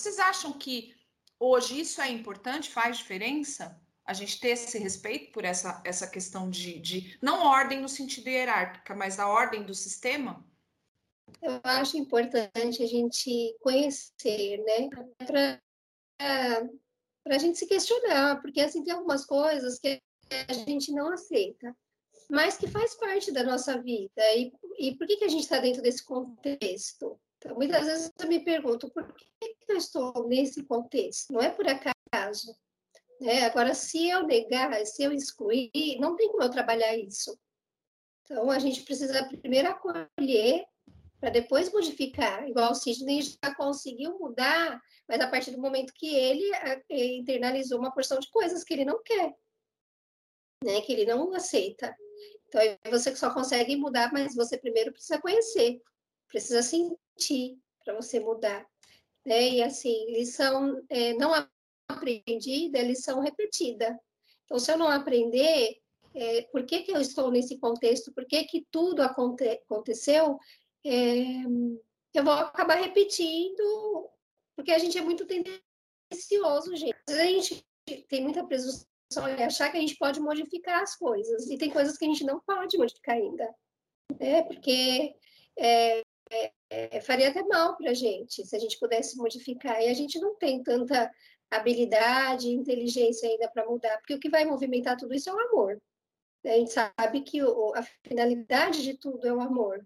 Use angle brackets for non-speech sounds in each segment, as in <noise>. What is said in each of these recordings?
Vocês acham que hoje isso é importante, faz diferença? A gente ter esse respeito por essa, essa questão de, de não ordem no sentido hierárquica, mas a ordem do sistema? Eu acho importante a gente conhecer, né? Para a gente se questionar, porque assim tem algumas coisas que a gente não aceita, mas que faz parte da nossa vida. E, e por que, que a gente está dentro desse contexto? Então, muitas vezes eu me pergunto por que eu estou nesse contexto? Não é por acaso. Né? Agora, se eu negar, se eu excluir, não tem como eu trabalhar isso. Então, a gente precisa primeiro acolher para depois modificar. Igual o Sidney já conseguiu mudar, mas a partir do momento que ele internalizou uma porção de coisas que ele não quer, né? que ele não aceita. Então, você só consegue mudar, mas você primeiro precisa conhecer, precisa sentir para você mudar. Né? E assim, lição é, não aprendida é lição repetida. Então, se eu não aprender, é, por que, que eu estou nesse contexto, por que, que tudo aconte aconteceu, é, eu vou acabar repetindo, porque a gente é muito tendencioso, gente. A gente tem muita presunção em achar que a gente pode modificar as coisas, e tem coisas que a gente não pode modificar ainda, né? Porque é, é, faria até mal para a gente se a gente pudesse modificar, e a gente não tem tanta habilidade, inteligência ainda para mudar, porque o que vai movimentar tudo isso é o amor. A gente sabe que o, a finalidade de tudo é o amor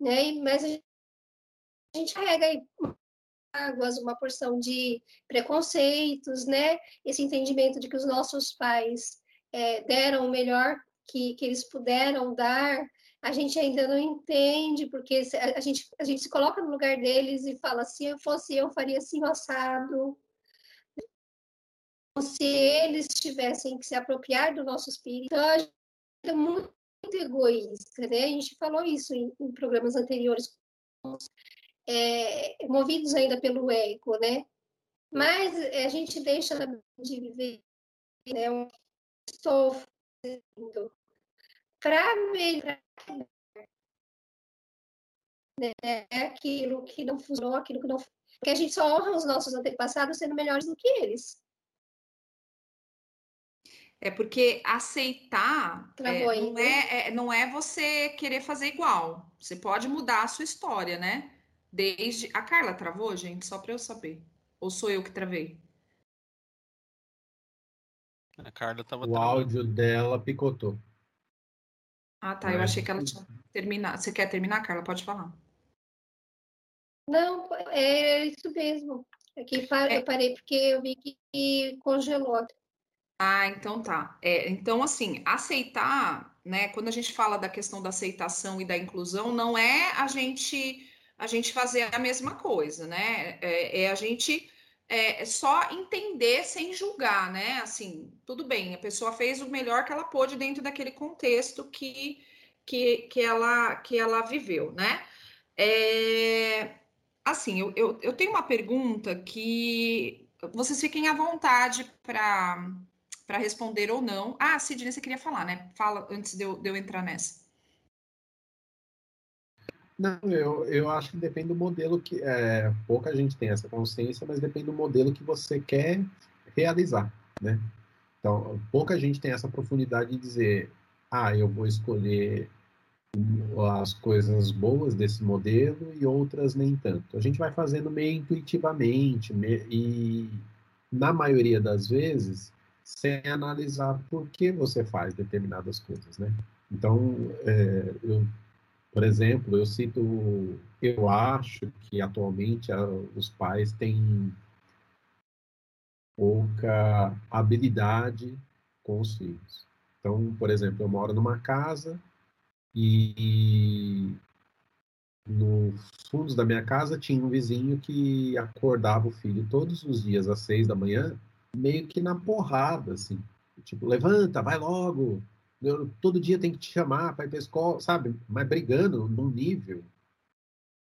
né? Mas a gente carrega aí águas, uma porção de preconceitos, né? Esse entendimento de que os nossos pais é, deram o melhor que, que eles puderam dar, a gente ainda não entende, porque a, gente, a gente se coloca no lugar deles e fala, se eu fosse eu, faria assim, assado. Se eles tivessem que se apropriar do nosso espírito, então a gente é muito egoísta, né? A gente falou isso em, em programas anteriores, é, movidos ainda pelo ego, né? Mas a gente deixa de viver, né? Estou fazendo para melhorar né? aquilo que não funcionou, aquilo que não. Porque a gente só honra os nossos antepassados sendo melhores do que eles. É porque aceitar é, não, é, é, não é você querer fazer igual. Você pode mudar a sua história, né? Desde. A Carla travou, gente? Só para eu saber. Ou sou eu que travei? A Carla tava. O áudio dela picotou. Ah, tá. Eu achei que ela tinha terminado. Você quer terminar, Carla? Pode falar. Não, é isso mesmo. Aqui é. eu parei porque eu vi que congelou. Ah, então tá. É, então, assim, aceitar, né? Quando a gente fala da questão da aceitação e da inclusão, não é a gente a gente fazer a mesma coisa, né? É, é a gente é, é só entender sem julgar, né? Assim, tudo bem, a pessoa fez o melhor que ela pôde dentro daquele contexto que, que, que, ela, que ela viveu, né? É, assim, eu, eu, eu tenho uma pergunta que vocês fiquem à vontade para responder ou não. Ah, Sidney, você queria falar, né? Fala antes de eu, de eu entrar nessa. Não, eu, eu acho que depende do modelo que. É, pouca gente tem essa consciência, mas depende do modelo que você quer realizar, né? Então, pouca gente tem essa profundidade de dizer, ah, eu vou escolher as coisas boas desse modelo e outras nem tanto. A gente vai fazendo meio intuitivamente e, na maioria das vezes, sem analisar por que você faz determinadas coisas, né? Então, é, eu, por exemplo, eu cito, eu acho que atualmente a, os pais têm pouca habilidade com os filhos. Então, por exemplo, eu moro numa casa e nos fundos da minha casa tinha um vizinho que acordava o filho todos os dias às seis da manhã meio que na porrada, assim. Tipo, levanta, vai logo. Eu, todo dia tem que te chamar para ir para escola, sabe? Mas brigando num nível.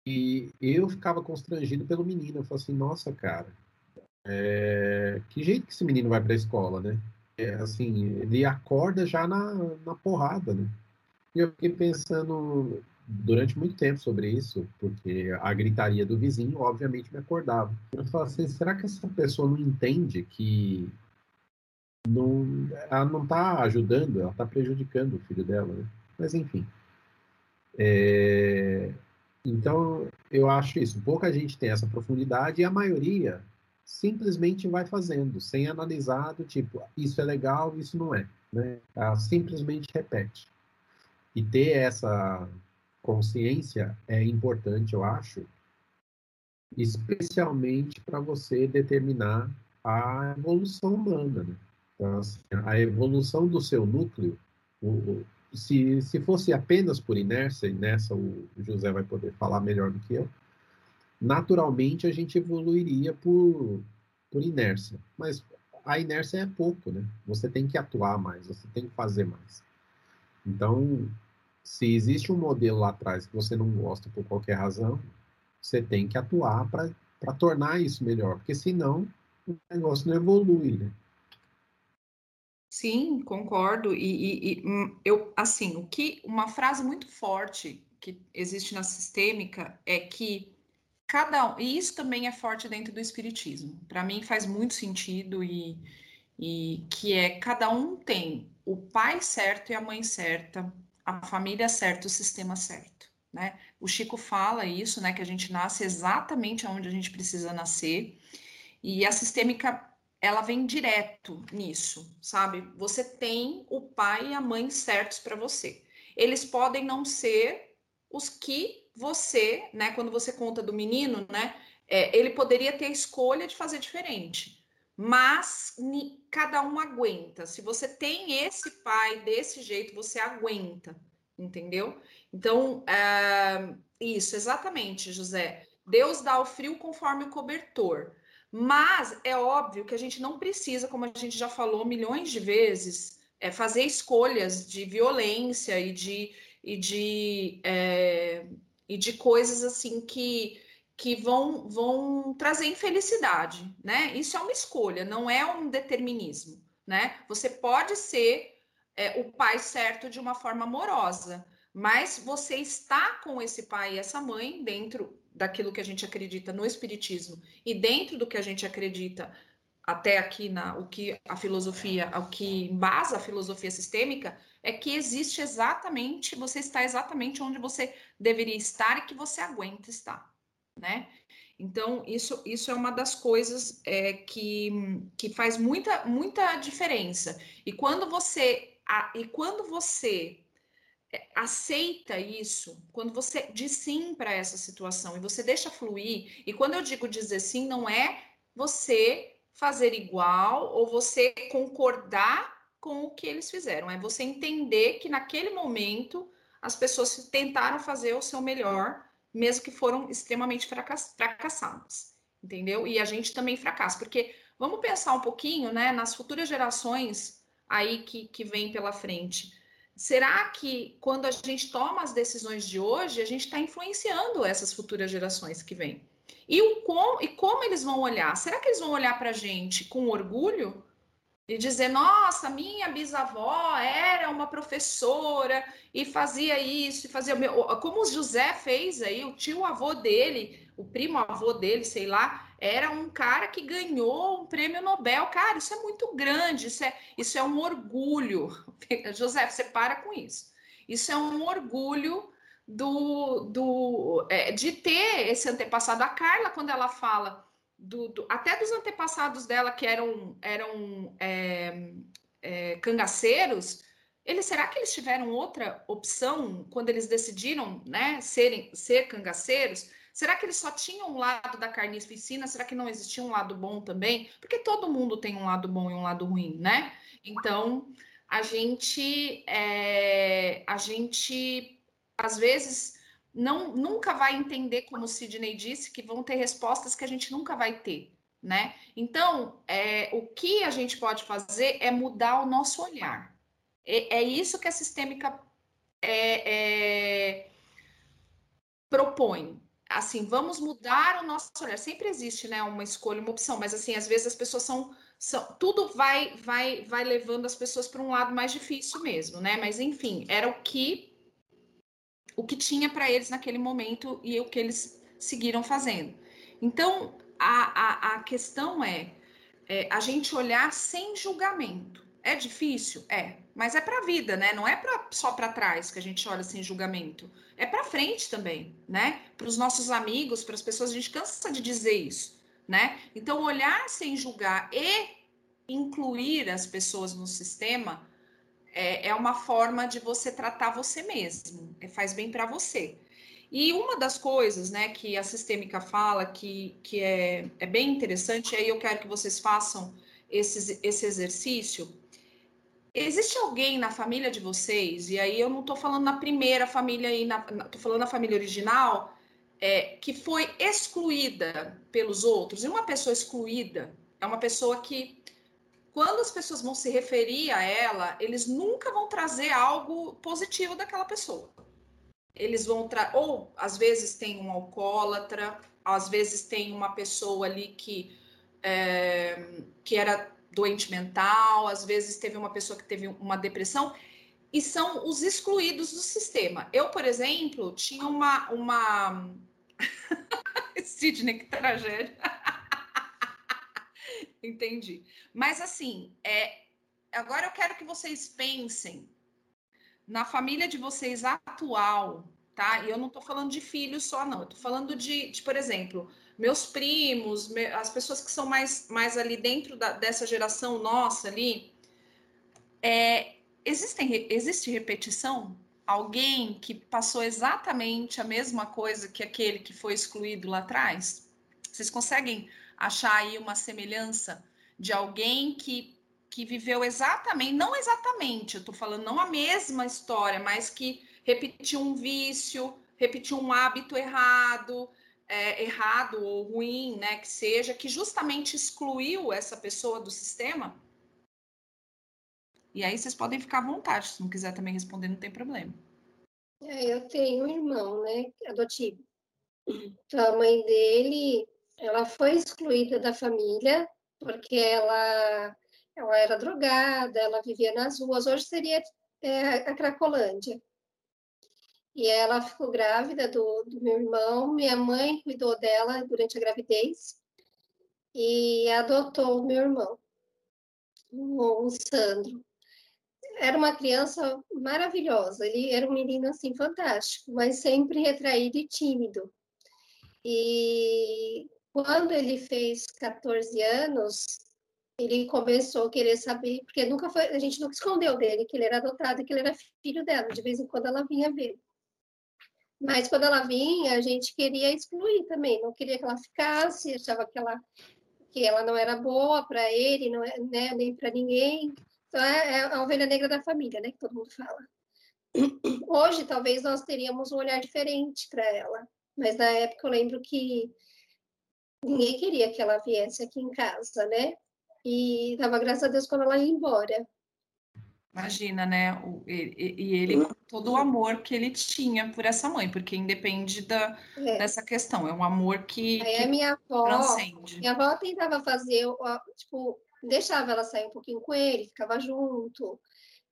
E eu ficava constrangido pelo menino. Eu falei assim, nossa, cara, é... que jeito que esse menino vai para a escola, né? É, assim, ele acorda já na, na porrada, né? E eu fiquei pensando, durante muito tempo sobre isso, porque a gritaria do vizinho, obviamente, me acordava. Eu falava assim, será que essa pessoa não entende que não, ela não está ajudando, ela está prejudicando o filho dela, né? Mas, enfim. É... Então, eu acho isso. Pouca gente tem essa profundidade e a maioria simplesmente vai fazendo, sem analisar do tipo, isso é legal, isso não é. Né? Ela simplesmente repete. E ter essa consciência é importante, eu acho, especialmente para você determinar a evolução humana. Né? A evolução do seu núcleo, o, se, se fosse apenas por inércia, e nessa o José vai poder falar melhor do que eu, naturalmente a gente evoluiria por, por inércia. Mas a inércia é pouco, né? Você tem que atuar mais, você tem que fazer mais. Então, se existe um modelo lá atrás que você não gosta por qualquer razão, você tem que atuar para tornar isso melhor, porque senão o negócio não evolui, né? Sim, concordo. E, e, e, hum, eu, assim, o que uma frase muito forte que existe na sistêmica é que cada um, e isso também é forte dentro do espiritismo. Para mim faz muito sentido e, e que é cada um tem o pai certo e a mãe certa, a família certa, o sistema certo, né? O Chico fala isso, né, que a gente nasce exatamente onde a gente precisa nascer. E a sistêmica ela vem direto nisso, sabe? Você tem o pai e a mãe certos para você. Eles podem não ser os que você, né? Quando você conta do menino, né? É, ele poderia ter a escolha de fazer diferente, mas ni, cada um aguenta. Se você tem esse pai desse jeito, você aguenta, entendeu? Então, é, isso, exatamente, José. Deus dá o frio conforme o cobertor. Mas é óbvio que a gente não precisa, como a gente já falou milhões de vezes, é, fazer escolhas de violência e de, e de, é, e de coisas assim que, que vão, vão trazer infelicidade, né? Isso é uma escolha, não é um determinismo, né? Você pode ser é, o pai certo de uma forma amorosa, mas você está com esse pai e essa mãe dentro daquilo que a gente acredita no espiritismo e dentro do que a gente acredita até aqui na o que a filosofia, o que embasa a filosofia sistêmica é que existe exatamente, você está exatamente onde você deveria estar e que você aguenta estar, né? Então, isso, isso é uma das coisas é, que, que faz muita, muita diferença. E quando você, a, e quando você aceita isso, quando você diz sim para essa situação e você deixa fluir, e quando eu digo dizer sim, não é você fazer igual ou você concordar com o que eles fizeram, é você entender que naquele momento as pessoas tentaram fazer o seu melhor, mesmo que foram extremamente fracassadas, entendeu? E a gente também fracassa, porque vamos pensar um pouquinho, né, nas futuras gerações aí que, que vem pela frente será que quando a gente toma as decisões de hoje, a gente está influenciando essas futuras gerações que vêm? E, o com, e como eles vão olhar? Será que eles vão olhar para a gente com orgulho e dizer: nossa, minha bisavó era uma professora e fazia isso, e fazia. Como o José fez aí, o tio avô dele, o primo avô dele, sei lá, era um cara que ganhou um prêmio Nobel. Cara, isso é muito grande, isso é, isso é um orgulho. <laughs> José, você para com isso. Isso é um orgulho do, do é, de ter esse antepassado. A Carla, quando ela fala do, do até dos antepassados dela que eram, eram é, é, cangaceiros, eles será que eles tiveram outra opção quando eles decidiram né, serem, ser cangaceiros? Será que eles só tinham um lado da carnificina? Será que não existia um lado bom também? Porque todo mundo tem um lado bom e um lado ruim, né? Então, a gente, é, a gente, às vezes, não, nunca vai entender, como o Sidney disse, que vão ter respostas que a gente nunca vai ter, né? Então, é, o que a gente pode fazer é mudar o nosso olhar. É, é isso que a sistêmica é, é propõe assim, vamos mudar o nosso olhar. Sempre existe, né, uma escolha, uma opção, mas assim, às vezes as pessoas são, são tudo vai vai vai levando as pessoas para um lado mais difícil mesmo, né? Mas enfim, era o que o que tinha para eles naquele momento e o que eles seguiram fazendo. Então, a, a, a questão é, é a gente olhar sem julgamento. É difícil? É, mas é para a vida, né? Não é pra, só para trás que a gente olha sem julgamento. É para frente também, né? Para os nossos amigos, para as pessoas, a gente cansa de dizer isso, né? Então, olhar sem julgar e incluir as pessoas no sistema é, é uma forma de você tratar você mesmo, é, faz bem para você. E uma das coisas né, que a sistêmica fala que, que é, é bem interessante, aí eu quero que vocês façam esse, esse exercício. Existe alguém na família de vocês, e aí eu não estou falando na primeira família, estou falando na família original, é, que foi excluída pelos outros. E uma pessoa excluída é uma pessoa que quando as pessoas vão se referir a ela, eles nunca vão trazer algo positivo daquela pessoa. Eles vão trazer, ou às vezes tem um alcoólatra, às vezes tem uma pessoa ali que, é, que era doente mental, às vezes teve uma pessoa que teve uma depressão, e são os excluídos do sistema. Eu, por exemplo, tinha uma. uma... <laughs> Sidney, que tragédia. Entendi. Mas assim, é, agora eu quero que vocês pensem na família de vocês atual, tá? E eu não estou falando de filhos só, não. Eu tô falando de, de, por exemplo, meus primos, me, as pessoas que são mais, mais ali dentro da, dessa geração nossa ali. É, existem, existe repetição? Alguém que passou exatamente a mesma coisa que aquele que foi excluído lá atrás? Vocês conseguem achar aí uma semelhança de alguém que, que viveu exatamente, não exatamente, eu estou falando não a mesma história, mas que repetiu um vício, repetiu um hábito errado, é, errado ou ruim, né, que seja, que justamente excluiu essa pessoa do sistema? E aí vocês podem ficar à vontade, se não quiser também responder, não tem problema. É, eu tenho um irmão, né, adotivo. Então, a mãe dele ela foi excluída da família porque ela, ela era drogada, ela vivia nas ruas. Hoje seria é, a Cracolândia. E ela ficou grávida do, do meu irmão. Minha mãe cuidou dela durante a gravidez e adotou o meu irmão, o, o Sandro era uma criança maravilhosa. Ele era um menino assim fantástico, mas sempre retraído e tímido. E quando ele fez 14 anos, ele começou a querer saber, porque nunca foi, a gente nunca escondeu dele que ele era adotado, que ele era filho dela. De vez em quando ela vinha ver. Mas quando ela vinha, a gente queria excluir também, não queria que ela ficasse, achava que ela que ela não era boa para ele, não é, né, nem para ninguém. Então é, é a ovelha negra da família, né, que todo mundo fala. Hoje talvez nós teríamos um olhar diferente para ela, mas na época eu lembro que ninguém queria que ela viesse aqui em casa, né? E dava graças a Deus quando ela ia embora. Imagina, né? O, e, e, ele, todo o amor que ele tinha por essa mãe, porque independe da, é. dessa questão, é um amor que, Aí que a minha avó, transcende. Minha avó tentava fazer, tipo, deixava ela sair um pouquinho com ele, ficava junto.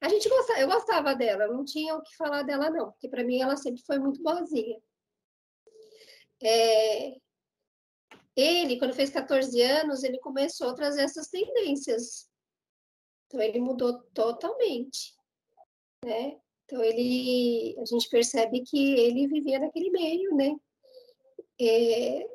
A gente gostava, eu gostava dela, não tinha o que falar dela, não, porque para mim ela sempre foi muito boazinha. É, ele, quando fez 14 anos, ele começou a trazer essas tendências. Então, ele mudou totalmente, né? Então, ele, a gente percebe que ele vivia naquele meio, né? É,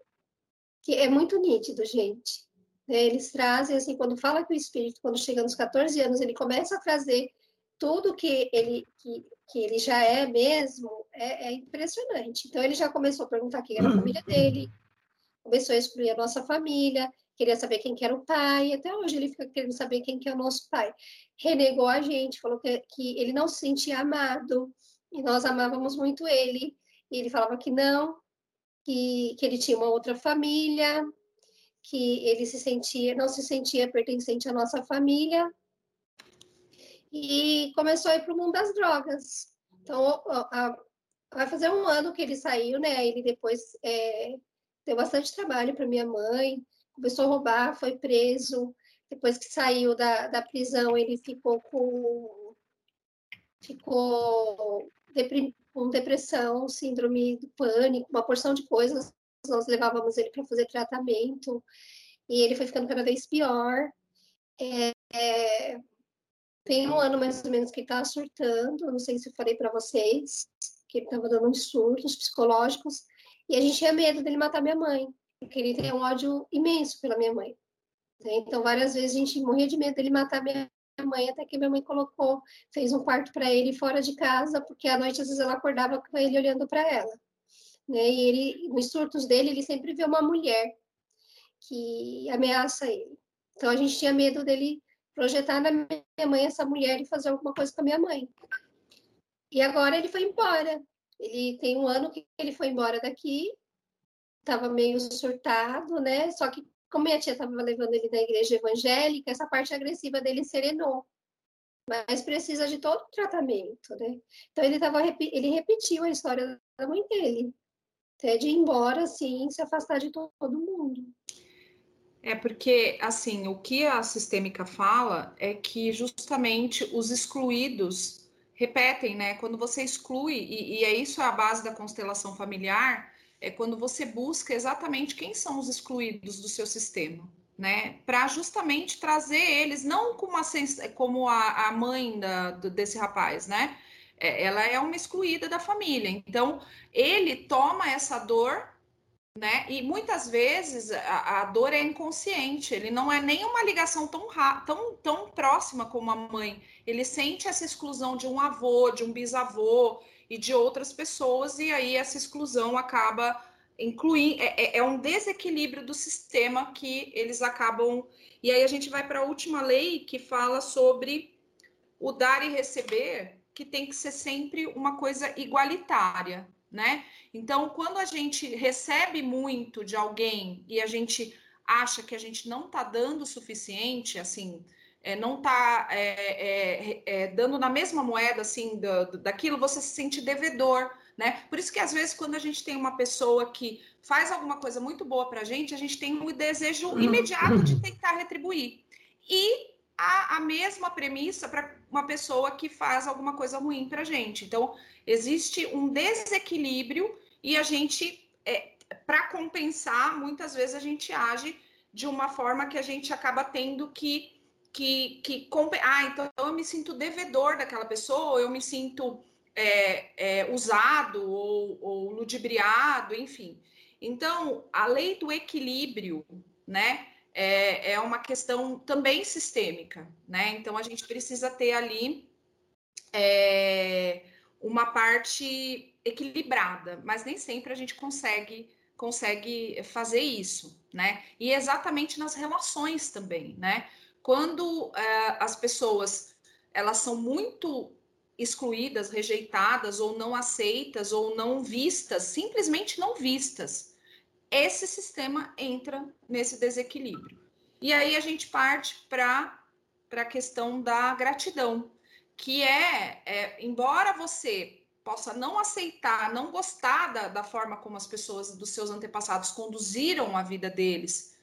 que é muito nítido, gente. Né? Eles trazem, assim, quando fala que o espírito, quando chega nos 14 anos, ele começa a trazer tudo que ele, que, que ele já é mesmo, é, é impressionante. Então, ele já começou a perguntar quem era a família dele, começou a excluir a nossa família, queria saber quem que era o pai, até hoje ele fica querendo saber quem que é o nosso pai. Renegou a gente, falou que, que ele não se sentia amado, e nós amávamos muito ele, e ele falava que não, que, que ele tinha uma outra família, que ele se sentia, não se sentia pertencente à nossa família, e começou a ir para o mundo das drogas. Então, a, a, vai fazer um ano que ele saiu, né? Ele depois é, deu bastante trabalho para minha mãe, começou a roubar, foi preso. Depois que saiu da, da prisão, ele ficou com. ficou com depressão, síndrome do pânico, uma porção de coisas. Nós levávamos ele para fazer tratamento e ele foi ficando cada vez pior. É, é, tem um ano mais ou menos que está surtando, não sei se eu falei para vocês, que ele estava dando uns surtos psicológicos, e a gente tinha medo dele matar minha mãe, porque ele tem um ódio imenso pela minha mãe. Então, várias vezes a gente morria de medo dele matar minha mãe, até que minha mãe colocou, fez um quarto para ele fora de casa, porque à noite às vezes ela acordava com ele olhando para ela. Né? E ele, nos surtos dele, ele sempre vê uma mulher que ameaça ele. Então a gente tinha medo dele projetar na minha mãe essa mulher e fazer alguma coisa com a minha mãe. E agora ele foi embora. Ele tem um ano que ele foi embora daqui, estava meio surtado, né? Só que como minha tia estava levando ele na igreja evangélica, essa parte agressiva dele serenou. Mas precisa de todo o tratamento, né? Então ele tava, ele repetiu a história da mãe dele, até de ir embora, assim, se afastar de todo mundo. É porque, assim, o que a sistêmica fala é que justamente os excluídos repetem, né? Quando você exclui, e, e é isso a base da constelação familiar, é quando você busca exatamente quem são os excluídos do seu sistema, né? Para justamente trazer eles, não como a, como a, a mãe da, desse rapaz, né? É, ela é uma excluída da família. Então, ele toma essa dor, né? E muitas vezes a, a dor é inconsciente, ele não é nem uma ligação tão, tão, tão próxima como a mãe. Ele sente essa exclusão de um avô, de um bisavô, e de outras pessoas, e aí essa exclusão acaba incluindo. É, é, é um desequilíbrio do sistema que eles acabam. E aí a gente vai para a última lei que fala sobre o dar e receber, que tem que ser sempre uma coisa igualitária, né? Então, quando a gente recebe muito de alguém e a gente acha que a gente não está dando o suficiente, assim, é, não está é, é, é, dando na mesma moeda assim daquilo, você se sente devedor, né? Por isso que às vezes quando a gente tem uma pessoa que faz alguma coisa muito boa para a gente, a gente tem um desejo uhum. imediato de tentar retribuir. E a, a mesma premissa para uma pessoa que faz alguma coisa ruim para a gente. Então existe um desequilíbrio e a gente, é, para compensar, muitas vezes a gente age de uma forma que a gente acaba tendo que que, que ah, então eu me sinto devedor daquela pessoa, eu me sinto é, é, usado ou, ou ludibriado, enfim. Então, a lei do equilíbrio, né, é, é uma questão também sistêmica, né? Então, a gente precisa ter ali é, uma parte equilibrada, mas nem sempre a gente consegue consegue fazer isso, né? E exatamente nas relações também, né? quando é, as pessoas elas são muito excluídas, rejeitadas ou não aceitas ou não vistas, simplesmente não vistas, esse sistema entra nesse desequilíbrio. E aí a gente parte para a questão da gratidão, que é, é, embora você possa não aceitar, não gostar da, da forma como as pessoas dos seus antepassados conduziram a vida deles,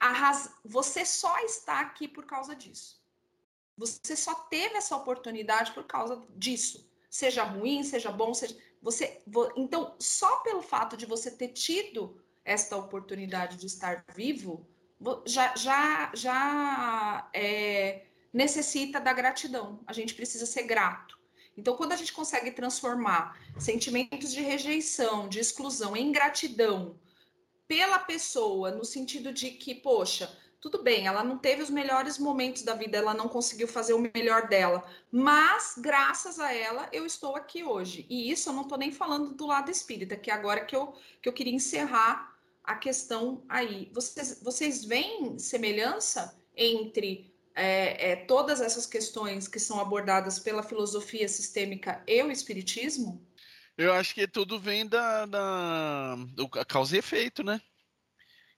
raz... você só está aqui por causa disso. Você só teve essa oportunidade por causa disso. Seja ruim, seja bom, seja. Você, então, só pelo fato de você ter tido esta oportunidade de estar vivo, já, já, já é, necessita da gratidão. A gente precisa ser grato. Então, quando a gente consegue transformar sentimentos de rejeição, de exclusão em gratidão, pela pessoa, no sentido de que, poxa, tudo bem, ela não teve os melhores momentos da vida, ela não conseguiu fazer o melhor dela, mas graças a ela eu estou aqui hoje. E isso eu não estou nem falando do lado espírita, que é agora que eu, que eu queria encerrar a questão aí. Vocês, vocês veem semelhança entre é, é, todas essas questões que são abordadas pela filosofia sistêmica e o espiritismo? Eu acho que tudo vem da, da causa e efeito, né?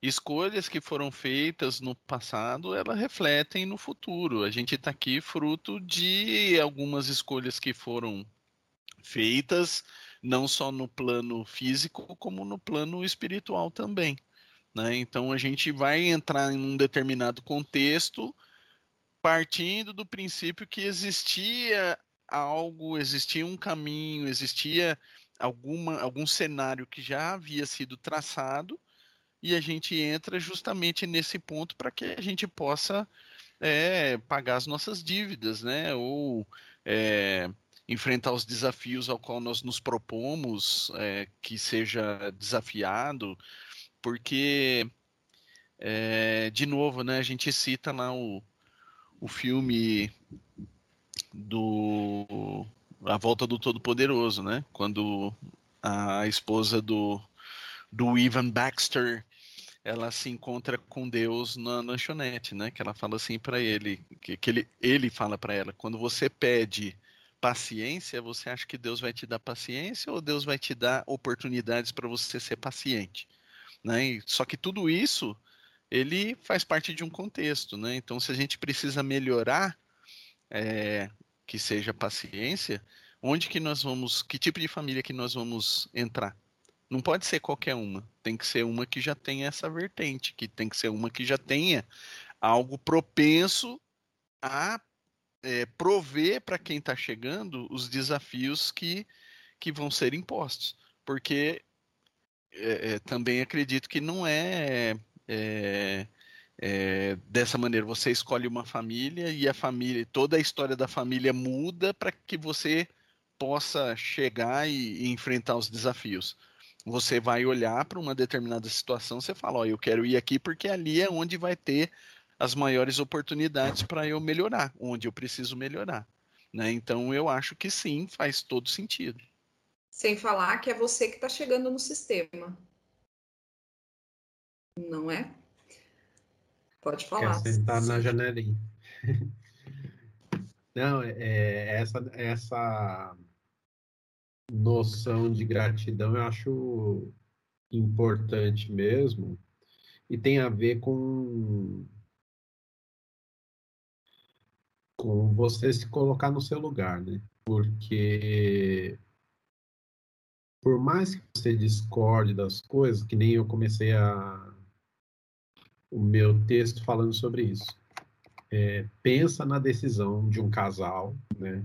Escolhas que foram feitas no passado, elas refletem no futuro. A gente está aqui fruto de algumas escolhas que foram feitas, não só no plano físico, como no plano espiritual também. Né? Então a gente vai entrar em um determinado contexto partindo do princípio que existia algo, existia um caminho, existia alguma, algum cenário que já havia sido traçado e a gente entra justamente nesse ponto para que a gente possa é, pagar as nossas dívidas, né? Ou é, enfrentar os desafios ao qual nós nos propomos é, que seja desafiado, porque de novo, né? A gente cita lá o, o filme do A Volta do Todo-Poderoso, né? Quando a esposa do, do Ivan Baxter ela se encontra com Deus na lanchonete, né? Que ela fala assim para ele, que, que ele, ele fala para ela, quando você pede paciência, você acha que Deus vai te dar paciência ou Deus vai te dar oportunidades para você ser paciente, né? E, só que tudo isso ele faz parte de um contexto, né? Então, se a gente precisa melhorar, é, que seja paciência, onde que nós vamos, que tipo de família que nós vamos entrar? Não pode ser qualquer uma. Tem que ser uma que já tenha essa vertente, que tem que ser uma que já tenha algo propenso a é, prover para quem está chegando os desafios que, que vão ser impostos. Porque é, é, também acredito que não é, é, é, dessa maneira. Você escolhe uma família e a família, toda a história da família muda para que você possa chegar e, e enfrentar os desafios você vai olhar para uma determinada situação, você fala, ó, eu quero ir aqui porque ali é onde vai ter as maiores oportunidades para eu melhorar, onde eu preciso melhorar. Né? Então eu acho que sim, faz todo sentido. Sem falar que é você que está chegando no sistema. Não é? Pode falar. Quer sentar na janelinha. <laughs> Não, é, é essa, essa noção de gratidão eu acho importante mesmo e tem a ver com com você se colocar no seu lugar, né? Porque por mais que você discorde das coisas, que nem eu comecei a o meu texto falando sobre isso. É, pensa na decisão de um casal, né?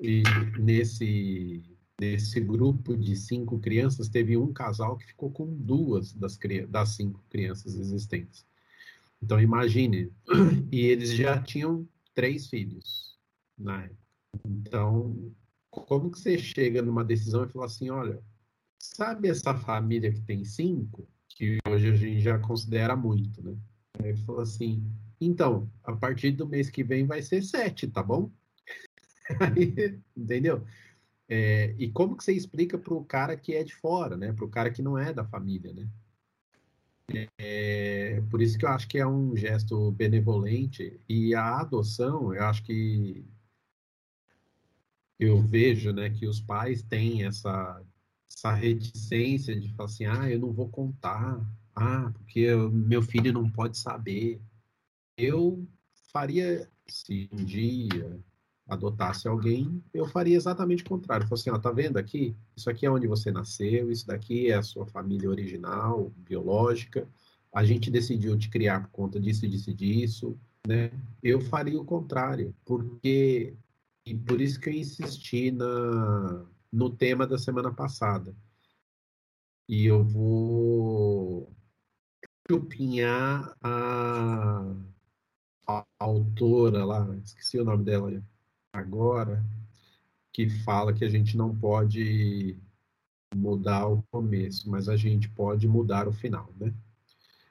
E nesse Nesse grupo de cinco crianças, teve um casal que ficou com duas das, das cinco crianças existentes. Então, imagine, <clears throat> e eles já tinham três filhos na época. Então, como que você chega numa decisão e fala assim, olha, sabe essa família que tem cinco, que hoje a gente já considera muito, né? Aí falou assim, então, a partir do mês que vem vai ser sete, tá bom? <laughs> Aí, entendeu? É, e como que você explica para o cara que é de fora, né? Para o cara que não é da família, né? É, por isso que eu acho que é um gesto benevolente e a adoção, eu acho que eu vejo, né, que os pais têm essa essa reticência de falar assim, ah, eu não vou contar, ah, porque meu filho não pode saber. Eu faria se um dia adotasse alguém, eu faria exatamente o contrário. Eu assim, ó, tá vendo aqui? Isso aqui é onde você nasceu, isso daqui é a sua família original, biológica. A gente decidiu te criar por conta disso, disso disso, né? Eu faria o contrário, porque e por isso que eu insisti na no tema da semana passada. E eu vou chupinhar a, a autora lá, esqueci o nome dela, agora que fala que a gente não pode mudar o começo, mas a gente pode mudar o final, né?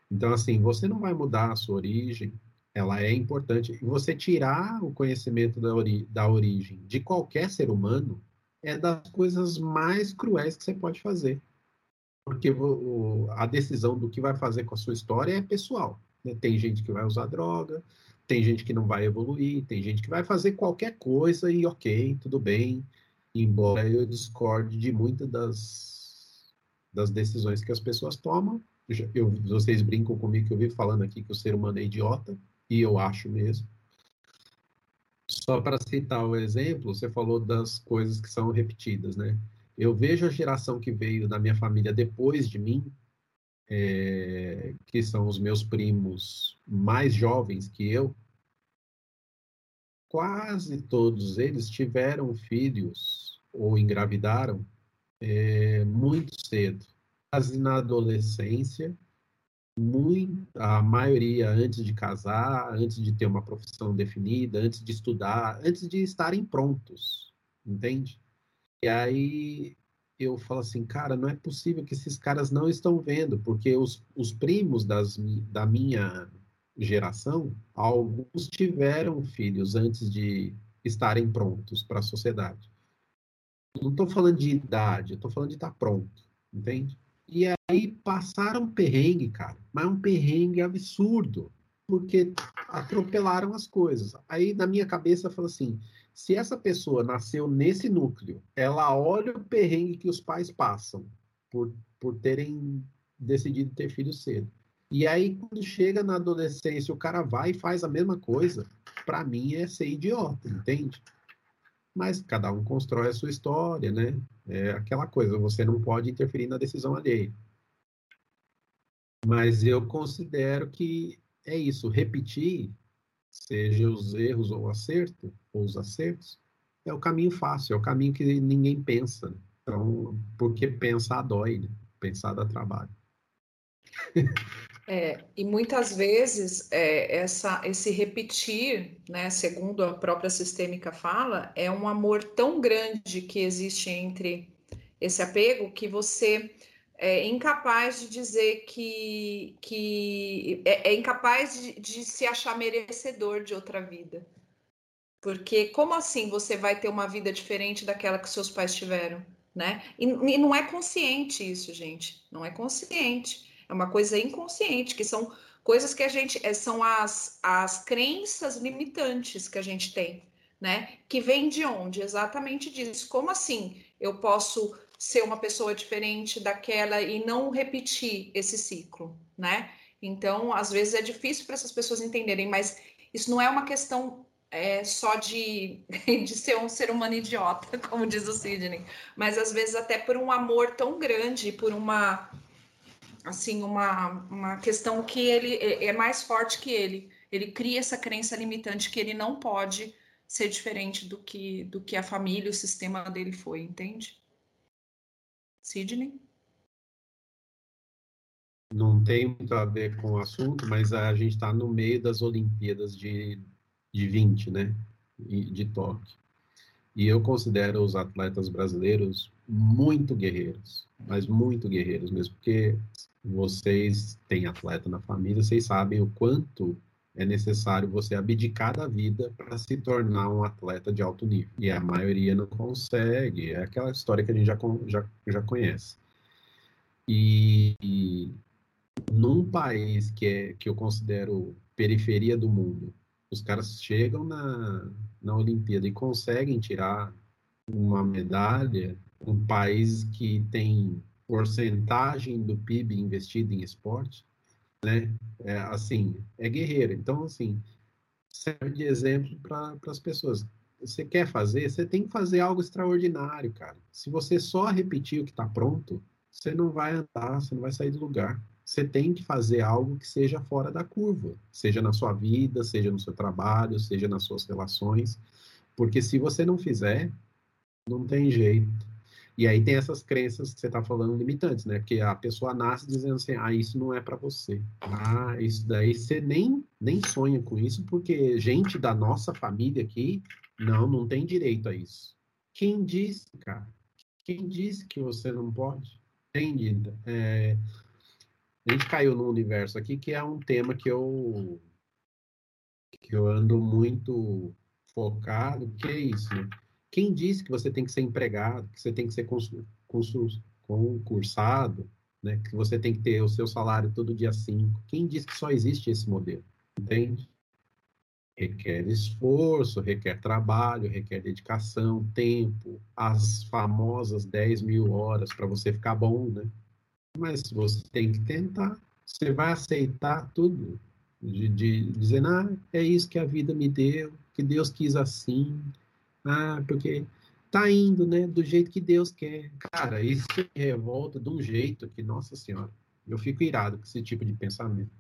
Então, assim, você não vai mudar a sua origem, ela é importante. E você tirar o conhecimento da, ori da origem de qualquer ser humano é das coisas mais cruéis que você pode fazer. Porque o, a decisão do que vai fazer com a sua história é pessoal. Né? Tem gente que vai usar droga, tem gente que não vai evoluir, tem gente que vai fazer qualquer coisa e ok, tudo bem. Embora eu discorde de muitas das, das decisões que as pessoas tomam. Eu, vocês brincam comigo que eu vivo falando aqui que o ser humano é idiota, e eu acho mesmo. Só para citar o exemplo, você falou das coisas que são repetidas, né? Eu vejo a geração que veio da minha família depois de mim, é, que são os meus primos mais jovens que eu, quase todos eles tiveram filhos ou engravidaram é, muito cedo, quase na adolescência, muito, a maioria antes de casar, antes de ter uma profissão definida, antes de estudar, antes de estarem prontos, entende? E aí eu falo assim, cara, não é possível que esses caras não estão vendo, porque os, os primos das, da minha geração, alguns tiveram filhos antes de estarem prontos para a sociedade. Não estou falando de idade, estou falando de estar tá pronto, entende? E aí passaram perrengue, cara, mas um perrengue absurdo, porque atropelaram as coisas. Aí na minha cabeça fala assim, se essa pessoa nasceu nesse núcleo, ela olha o perrengue que os pais passam por, por terem decidido ter filho cedo. E aí, quando chega na adolescência, o cara vai e faz a mesma coisa, para mim é ser idiota, entende? Mas cada um constrói a sua história, né? É aquela coisa, você não pode interferir na decisão alheia. Mas eu considero que é isso, repetir seja os erros ou acerto, ou os acertos, é o caminho fácil, é o caminho que ninguém pensa. Então, porque pensar dói, né? pensar dá trabalho. É, e muitas vezes é, essa, esse repetir, né, segundo a própria sistêmica fala, é um amor tão grande que existe entre esse apego que você é incapaz de dizer que, que é, é incapaz de, de, se achar merecedor de outra vida. Porque como assim você vai ter uma vida diferente daquela que seus pais tiveram, né? E, e não é consciente isso, gente. Não é consciente. É uma coisa inconsciente, que são coisas que a gente é, são as, as crenças limitantes que a gente tem, né? Que vem de onde? Exatamente disso. Como assim eu posso ser uma pessoa diferente daquela e não repetir esse ciclo, né? Então, às vezes é difícil para essas pessoas entenderem, mas isso não é uma questão é, só de, <laughs> de ser um ser humano idiota, <laughs> como diz o Sidney, mas às vezes até por um amor tão grande, por uma assim uma, uma questão que ele é, é mais forte que ele. Ele cria essa crença limitante que ele não pode ser diferente do que do que a família, o sistema dele foi, entende? Sidney? Não tem muito a ver com o assunto, mas a gente está no meio das Olimpíadas de, de 20, né? De Tóquio. E eu considero os atletas brasileiros muito guerreiros, mas muito guerreiros mesmo, porque vocês têm atleta na família, vocês sabem o quanto é necessário você abdicar da vida para se tornar um atleta de alto nível. E a maioria não consegue. É aquela história que a gente já, já, já conhece. E, e num país que, é, que eu considero periferia do mundo, os caras chegam na, na Olimpíada e conseguem tirar uma medalha, um país que tem porcentagem do PIB investido em esporte, né? É, assim, é guerreiro. Então, assim, serve de exemplo para as pessoas. Você quer fazer, você tem que fazer algo extraordinário, cara. Se você só repetir o que está pronto, você não vai andar, você não vai sair do lugar. Você tem que fazer algo que seja fora da curva, seja na sua vida, seja no seu trabalho, seja nas suas relações, porque se você não fizer, não tem jeito. E aí tem essas crenças que você está falando limitantes, né? Porque a pessoa nasce dizendo assim, ah, isso não é para você. Ah, isso daí você nem, nem sonha com isso, porque gente da nossa família aqui, não, não tem direito a isso. Quem disse, cara? Quem disse que você não pode? Entende? É, a gente caiu num universo aqui que é um tema que eu que eu ando muito focado, que é isso, né? Quem disse que você tem que ser empregado, que você tem que ser concursado, né? que você tem que ter o seu salário todo dia 5? Quem disse que só existe esse modelo? Entende? Requer esforço, requer trabalho, requer dedicação, tempo, as famosas 10 mil horas para você ficar bom, né? Mas você tem que tentar. Você vai aceitar tudo, de, de dizer, ah, é isso que a vida me deu, que Deus quis assim, ah, porque tá indo, né, do jeito que Deus quer. Cara, isso me revolta de um jeito que, nossa senhora, eu fico irado com esse tipo de pensamento.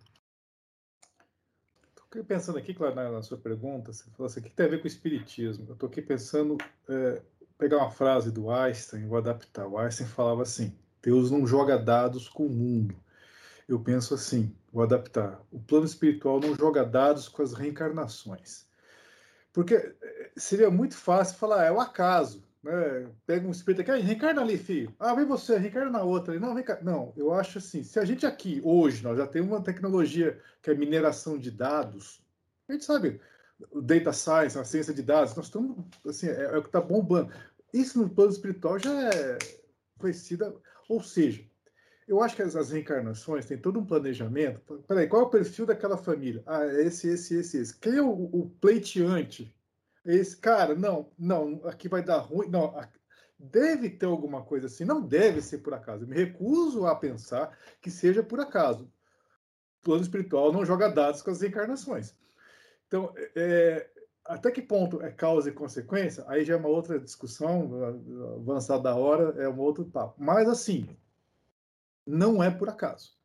fiquei pensando aqui, claro, na, na, sua pergunta, você falou assim, o que tem a ver com o espiritismo? Eu estou aqui pensando, é, pegar uma frase do Einstein, vou adaptar. O Einstein falava assim, Deus não joga dados com o mundo. Eu penso assim, vou adaptar. O plano espiritual não joga dados com as reencarnações. Porque é, seria muito fácil falar, é o acaso. Né? Pega um espírito aqui, ah, reencarna ali, filho. Ah, vem você, reencarna na outra. Não, vem cá. Não, eu acho assim, se a gente aqui, hoje, nós já temos uma tecnologia que é mineração de dados, a gente sabe, o data science, a ciência de dados, nós estamos, assim, é, é o que está bombando. Isso no plano espiritual já é conhecida, ou seja, eu acho que as, as, reencarnações têm todo um planejamento. Peraí, qual é o perfil daquela família? Ah, esse, esse, esse, esse. Quem é o, o pleiteante? Esse cara, não, não, aqui vai dar ruim. Não, deve ter alguma coisa assim. Não deve ser por acaso. Eu me recuso a pensar que seja por acaso. O plano espiritual não joga dados com as reencarnações. Então, é, até que ponto é causa e consequência? Aí já é uma outra discussão, avançada da hora, é um outro papo. Mas, assim, não é por acaso.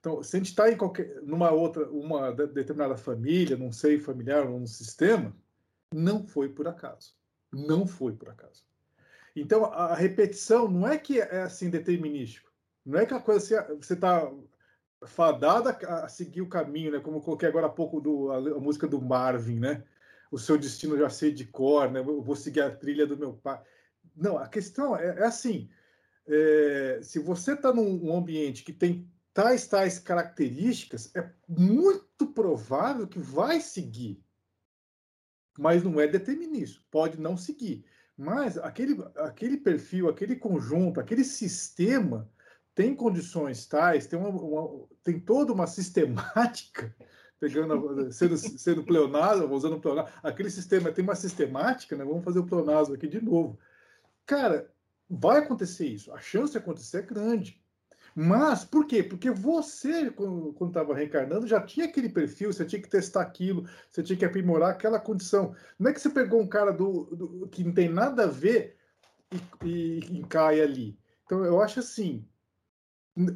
Então, se a gente está em qualquer, numa outra, uma determinada família, num seio familiar, num sistema, não foi por acaso. Não foi por acaso. Então, a repetição não é que é assim determinístico. Não é que a coisa você está fadada a seguir o caminho, né? Como eu coloquei agora há pouco do, a, a, música do Marvin, né? O seu destino já sei de cor, né? Eu vou seguir a trilha do meu pai. Não, a questão é, é assim: é, se você está num ambiente que tem tais tais características, é muito provável que vai seguir mas não é determinístico, pode não seguir. Mas aquele, aquele perfil, aquele conjunto, aquele sistema tem condições tais, tem, uma, uma tem toda uma sistemática, pegando, sendo, sendo pleonasmo, usando pleonasmo, aquele sistema tem uma sistemática, né? vamos fazer o pleonasmo aqui de novo. Cara, vai acontecer isso, a chance de acontecer é grande. Mas por quê? Porque você, quando estava reencarnando, já tinha aquele perfil, você tinha que testar aquilo, você tinha que aprimorar aquela condição. Não é que você pegou um cara do, do que não tem nada a ver e, e, e cai ali. Então eu acho assim,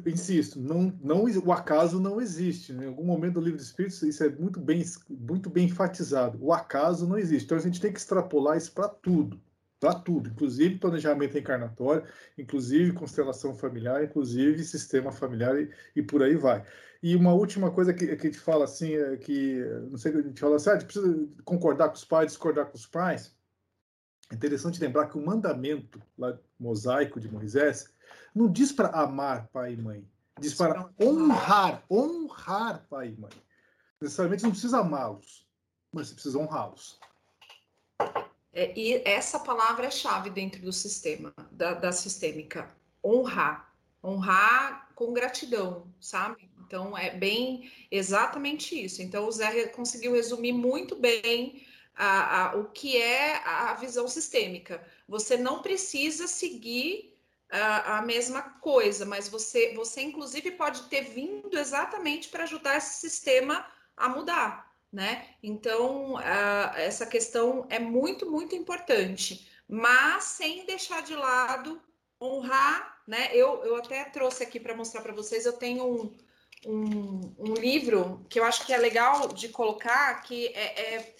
insisto, não, não, o acaso não existe. Né? Em algum momento do livro dos Espíritos, isso é muito bem, muito bem enfatizado. O acaso não existe. Então a gente tem que extrapolar isso para tudo para tudo, inclusive planejamento encarnatório, inclusive constelação familiar, inclusive sistema familiar e, e por aí vai. E uma última coisa que, que a gente fala assim, é que, não sei, a gente fala assim, ah, a gente precisa concordar com os pais, discordar com os pais. É interessante lembrar que o mandamento lá, mosaico de Moisés não diz para amar pai e mãe, diz para honrar, honrar pai e mãe. Necessariamente não precisa amá-los, mas você precisa honrá-los. É, e essa palavra é chave dentro do sistema, da, da sistêmica. Honrar. Honrar com gratidão, sabe? Então, é bem exatamente isso. Então, o Zé conseguiu resumir muito bem a, a, o que é a visão sistêmica. Você não precisa seguir a, a, mesma coisa, mas você, você, inclusive, pode ter vindo exatamente para ajudar esse sistema a mudar né? Então, essa questão é muito, muito importante, mas sem deixar de lado honrar, né? Eu, eu até trouxe aqui para mostrar para vocês, eu tenho um, um, um, livro que eu acho que é legal de colocar, que é, é,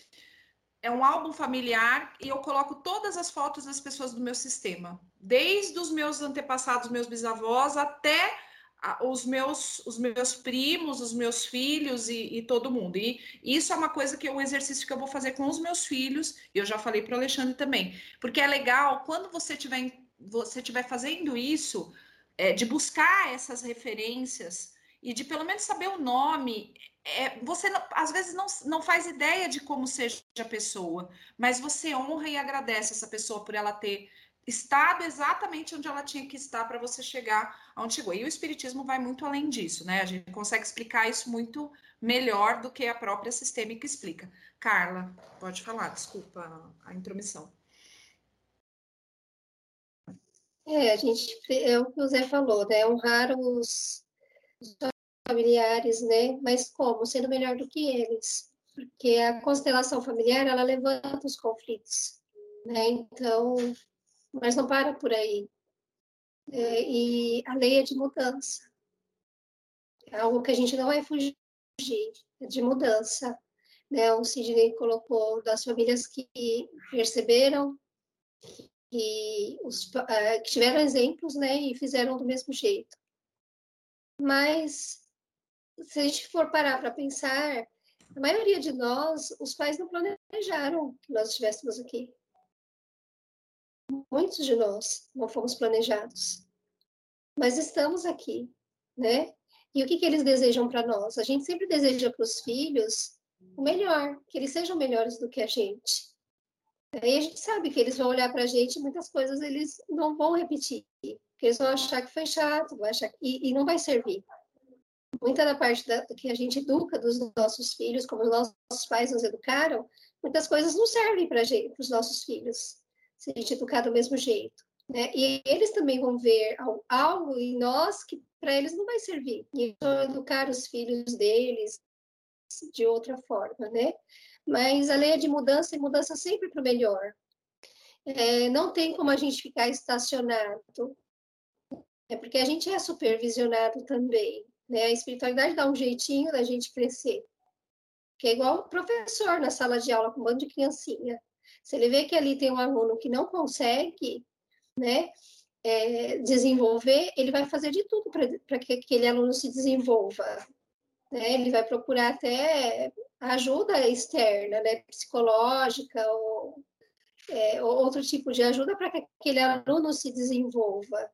é um álbum familiar e eu coloco todas as fotos das pessoas do meu sistema, desde os meus antepassados, meus bisavós, até os meus, os meus primos, os meus filhos e, e, todo mundo. E isso é uma coisa que é um exercício que eu vou fazer com os meus filhos, e eu já falei para o Alexandre também, porque é legal quando você estiver você tiver fazendo isso, é, de buscar essas referências e de pelo menos saber o nome. É, você não, às vezes não, não faz ideia de como seja a pessoa, mas você honra e agradece essa pessoa por ela ter estado exatamente onde ela tinha que estar para você chegar onde chegou. E o espiritismo vai muito além disso, né? A gente consegue explicar isso muito melhor do que a própria sistêmica explica. Carla, pode falar, desculpa a intromissão. É, a gente é o que o Zé falou, né? Honrar os familiares, né? Mas como? Sendo melhor do que eles. Porque a constelação familiar, ela levanta os conflitos, né? Então, mas não para por aí. É, e a lei é de mudança. É algo que a gente não vai fugir, é de mudança. né? O Sidney colocou das famílias que perceberam que, os, uh, que tiveram exemplos, né? E fizeram do mesmo jeito. Mas se a gente for parar para pensar, a maioria de nós, os pais não planejaram que nós estivéssemos aqui. Muitos de nós não fomos planejados. Mas estamos aqui, né? E o que, que eles desejam para nós? A gente sempre deseja para os filhos o melhor, que eles sejam melhores do que a gente. Aí a gente sabe que eles vão olhar para a gente e muitas coisas eles não vão repetir, porque eles vão achar que foi chato, vão achar que... e, e não vai servir. Muita da parte da, que a gente educa dos nossos filhos, como os nossos pais nos educaram, muitas coisas não servem para os nossos filhos, se a gente educar do mesmo jeito. Né? E eles também vão ver algo em nós que para eles não vai servir. E educar os filhos deles de outra forma, né? Mas a lei é de mudança e mudança sempre para o melhor. É, não tem como a gente ficar estacionado. É porque a gente é supervisionado também. Né? A espiritualidade dá um jeitinho da gente crescer. Que é igual o professor na sala de aula com um bando de criancinha. Se ele vê que ali tem um aluno que não consegue né, é, desenvolver, ele vai fazer de tudo para que aquele aluno se desenvolva. Né? Ele vai procurar até ajuda externa, né, psicológica ou, é, ou outro tipo de ajuda para que aquele aluno se desenvolva.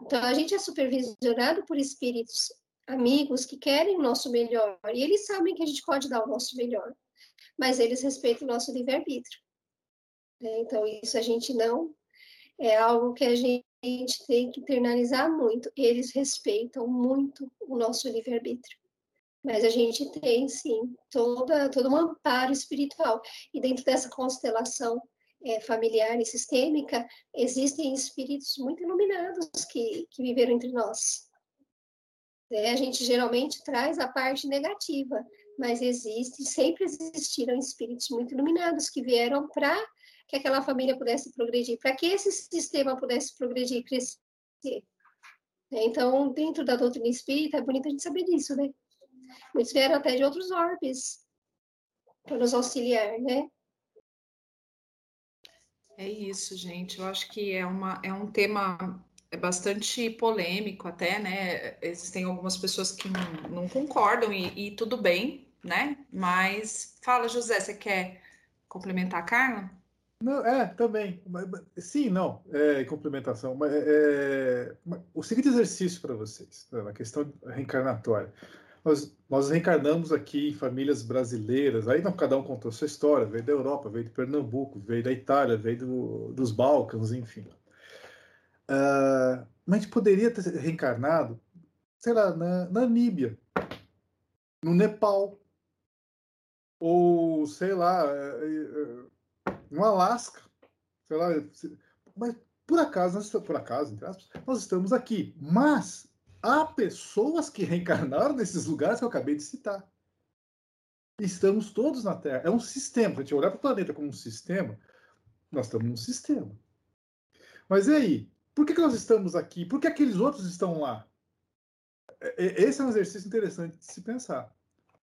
Então, a gente é supervisionado por espíritos amigos que querem o nosso melhor e eles sabem que a gente pode dar o nosso melhor, mas eles respeitam o nosso livre-arbítrio. Né? Então, isso a gente não é algo que a gente tem que internalizar muito. Eles respeitam muito o nosso livre-arbítrio. Mas a gente tem, sim, toda, todo um amparo espiritual. E dentro dessa constelação é, familiar e sistêmica, existem espíritos muito iluminados que, que viveram entre nós. É, a gente geralmente traz a parte negativa, mas existe, sempre existiram espíritos muito iluminados que vieram para que aquela família pudesse progredir, para que esse sistema pudesse progredir e crescer. Então, dentro da doutrina espírita, é bonito a gente saber disso, né? Muitos vieram até de outros orbes para nos auxiliar, né? É isso, gente. Eu acho que é, uma, é um tema é bastante polêmico até, né? Existem algumas pessoas que não, não concordam e, e, tudo bem, né? Mas fala, José, você quer complementar a Carla? Não, é, também. Sim, não, é complementação. Mas é, é o seguinte exercício para vocês, né, na questão reencarnatória. Nós, nós reencarnamos aqui em famílias brasileiras, aí não, cada um contou sua história, veio da Europa, veio de Pernambuco, veio da Itália, veio do, dos Balcãs, enfim. Uh, mas a gente poderia ter reencarnado, sei lá, na, na Níbia, no Nepal, ou sei lá, eh, eh, no Alasca, sei lá, mas por acaso, nós, por acaso, nós estamos aqui. Mas há pessoas que reencarnaram nesses lugares que eu acabei de citar. Estamos todos na Terra. É um sistema. Se a gente olhar para o planeta como um sistema, nós estamos num sistema. Mas e aí? Por que, que nós estamos aqui? Por que aqueles outros estão lá? É, é, esse é um exercício interessante de se pensar.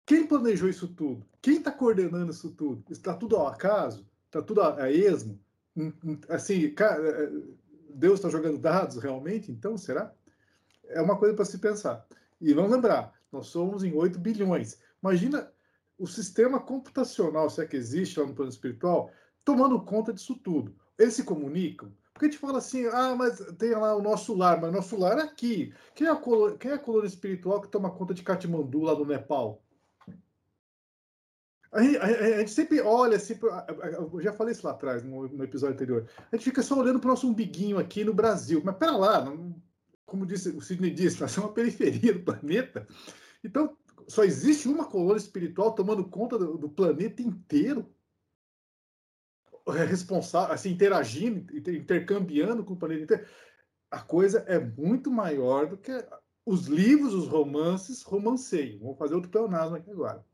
Quem planejou isso tudo? Quem está coordenando isso tudo? Está tudo ao acaso? Está tudo a esmo? Hum, hum, assim, é, Deus está jogando dados realmente? Então, será? é uma coisa para se pensar. E vamos lembrar, nós somos em 8 bilhões. Imagina o sistema computacional, se é que existe lá no plano espiritual, tomando conta disso tudo. Eles se comunicam? Porque a gente fala assim, ah, mas tem lá o nosso lar, mas nosso lar é aqui. Quem é a colônia, quem é a colônia espiritual que toma conta de Katmandu, lá no Nepal? A gente, a, a gente, sempre olha, sempre, eu já falei isso lá atrás, no, no, episódio anterior. A gente fica só olhando para o nosso umbiguinho aqui no Brasil. Mas pera lá, não, como disse, o Sidney disse, nós somos uma periferia do planeta. Então, só existe uma colônia espiritual tomando conta do, do planeta inteiro, é responsável, assim, interagindo, intercambiando com o planeta inteiro. A coisa é muito maior do que os livros, os romances romanceiam. Vamos fazer outro pleonasmo aqui agora.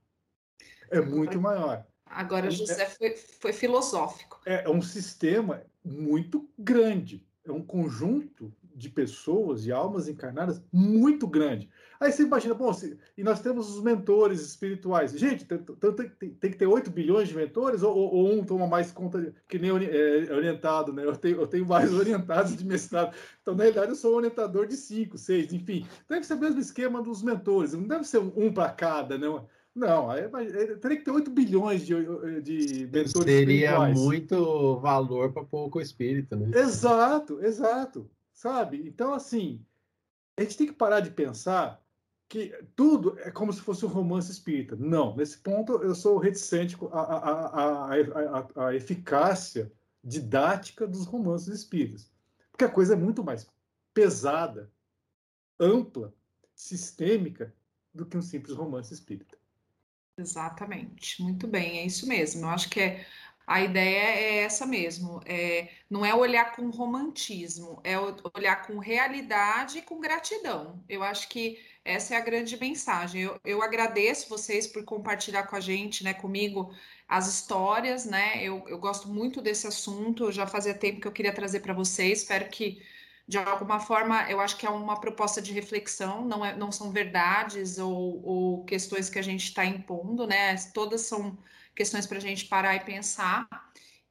É muito maior. Agora, José é, foi, foi filosófico. É, é um sistema muito grande. É um conjunto de pessoas, de almas encarnadas, muito grande. Aí você imagina, bom, se, e nós temos os mentores espirituais. Gente, tem, tem, tem que ter 8 bilhões de mentores, ou, ou, um toma mais conta, que nem é, orientado, né? Eu tenho, eu tenho vários <laughs> orientados de mestrado. Então, na realidade, eu sou um orientador de 5, 6, enfim. Deve ser o mesmo esquema dos mentores, não deve ser um, um para cada, não. Não, aí, teria que ter 8 bilhões de, de mentores Seria muito valor para pouco espírito, né? Exato, exato. Sabe? Então, assim, a gente tem que parar de pensar que tudo é como se fosse um romance espírita. Não, nesse ponto eu sou reticente à, à, à, à eficácia didática dos romances espíritas. Porque a coisa é muito mais pesada, ampla, sistêmica do que um simples romance espírita. Exatamente, muito bem, é isso mesmo. Eu acho que é, a ideia é essa mesmo. É, não é olhar com romantismo, é olhar com realidade e com gratidão. Eu acho que essa é a grande mensagem. Eu, eu agradeço vocês por compartilhar com a gente, né, comigo, as histórias, né? Eu, eu gosto muito desse assunto, já fazia tempo que eu queria trazer para vocês. Espero que, de alguma forma, eu acho que é uma proposta de reflexão, não, é, não são verdades ou, ou questões que a gente está impondo, né? Todas são questões para a gente parar e pensar.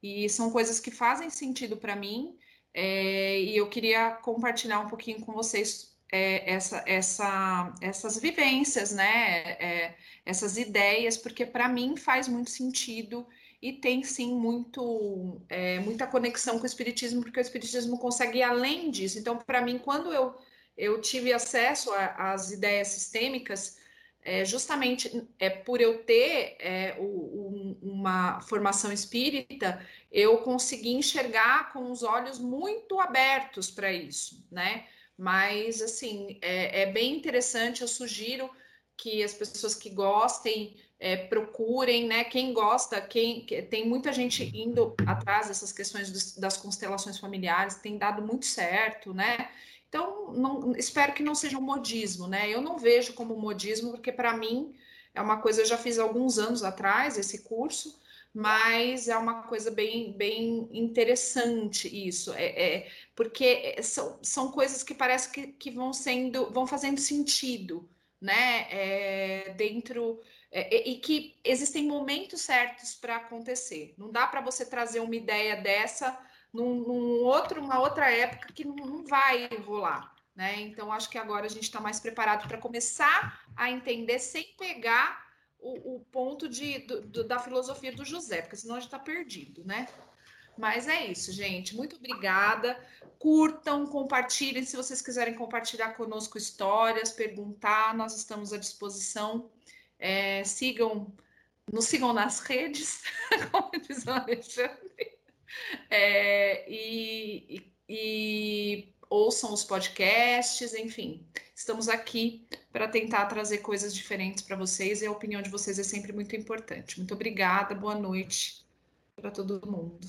E são coisas que fazem sentido para mim. É, e eu queria compartilhar um pouquinho com vocês é, essa, essa, essas vivências, né? É, essas ideias, porque para mim faz muito sentido e tem sim muito, é, muita conexão com o Espiritismo, porque o Espiritismo consegue ir além disso. Então, para mim, quando eu, eu tive acesso às ideias sistêmicas, é, justamente é, por eu ter é, o, uma formação espírita, eu consegui enxergar com os olhos muito abertos para isso, né? Mas, assim, é, é, bem interessante. Eu sugiro que as pessoas que gostem é, procurem, né? Quem gosta, quem tem muita gente indo atrás dessas questões dos, das constelações familiares, tem dado muito certo, né? Então, não, espero que não seja um modismo, né? Eu não vejo como modismo, porque para mim é uma coisa, eu já fiz alguns anos atrás esse curso, mas é uma coisa bem, bem interessante isso, é, é porque são, são coisas que parece que, que vão sendo, vão fazendo sentido, né? É, dentro é, e que existem momentos certos para acontecer. Não dá para você trazer uma ideia dessa num, num, outro, uma outra época que não, não vai rolar. Né? Então, acho que agora a gente está mais preparado para começar a entender sem pegar o, o ponto de, do, do, da filosofia do José, porque senão a gente está perdido, né? Mas é isso, gente. Muito obrigada. Curtam, compartilhem. Se vocês quiserem compartilhar conosco histórias, perguntar, nós estamos à disposição. É, sigam, nos sigam nas redes, <laughs> como diz o Alexandre. É, e, e, e ouçam os podcasts, enfim. Estamos aqui para tentar trazer coisas diferentes para vocês e a opinião de vocês é sempre muito importante. Muito obrigada, boa noite para todo mundo.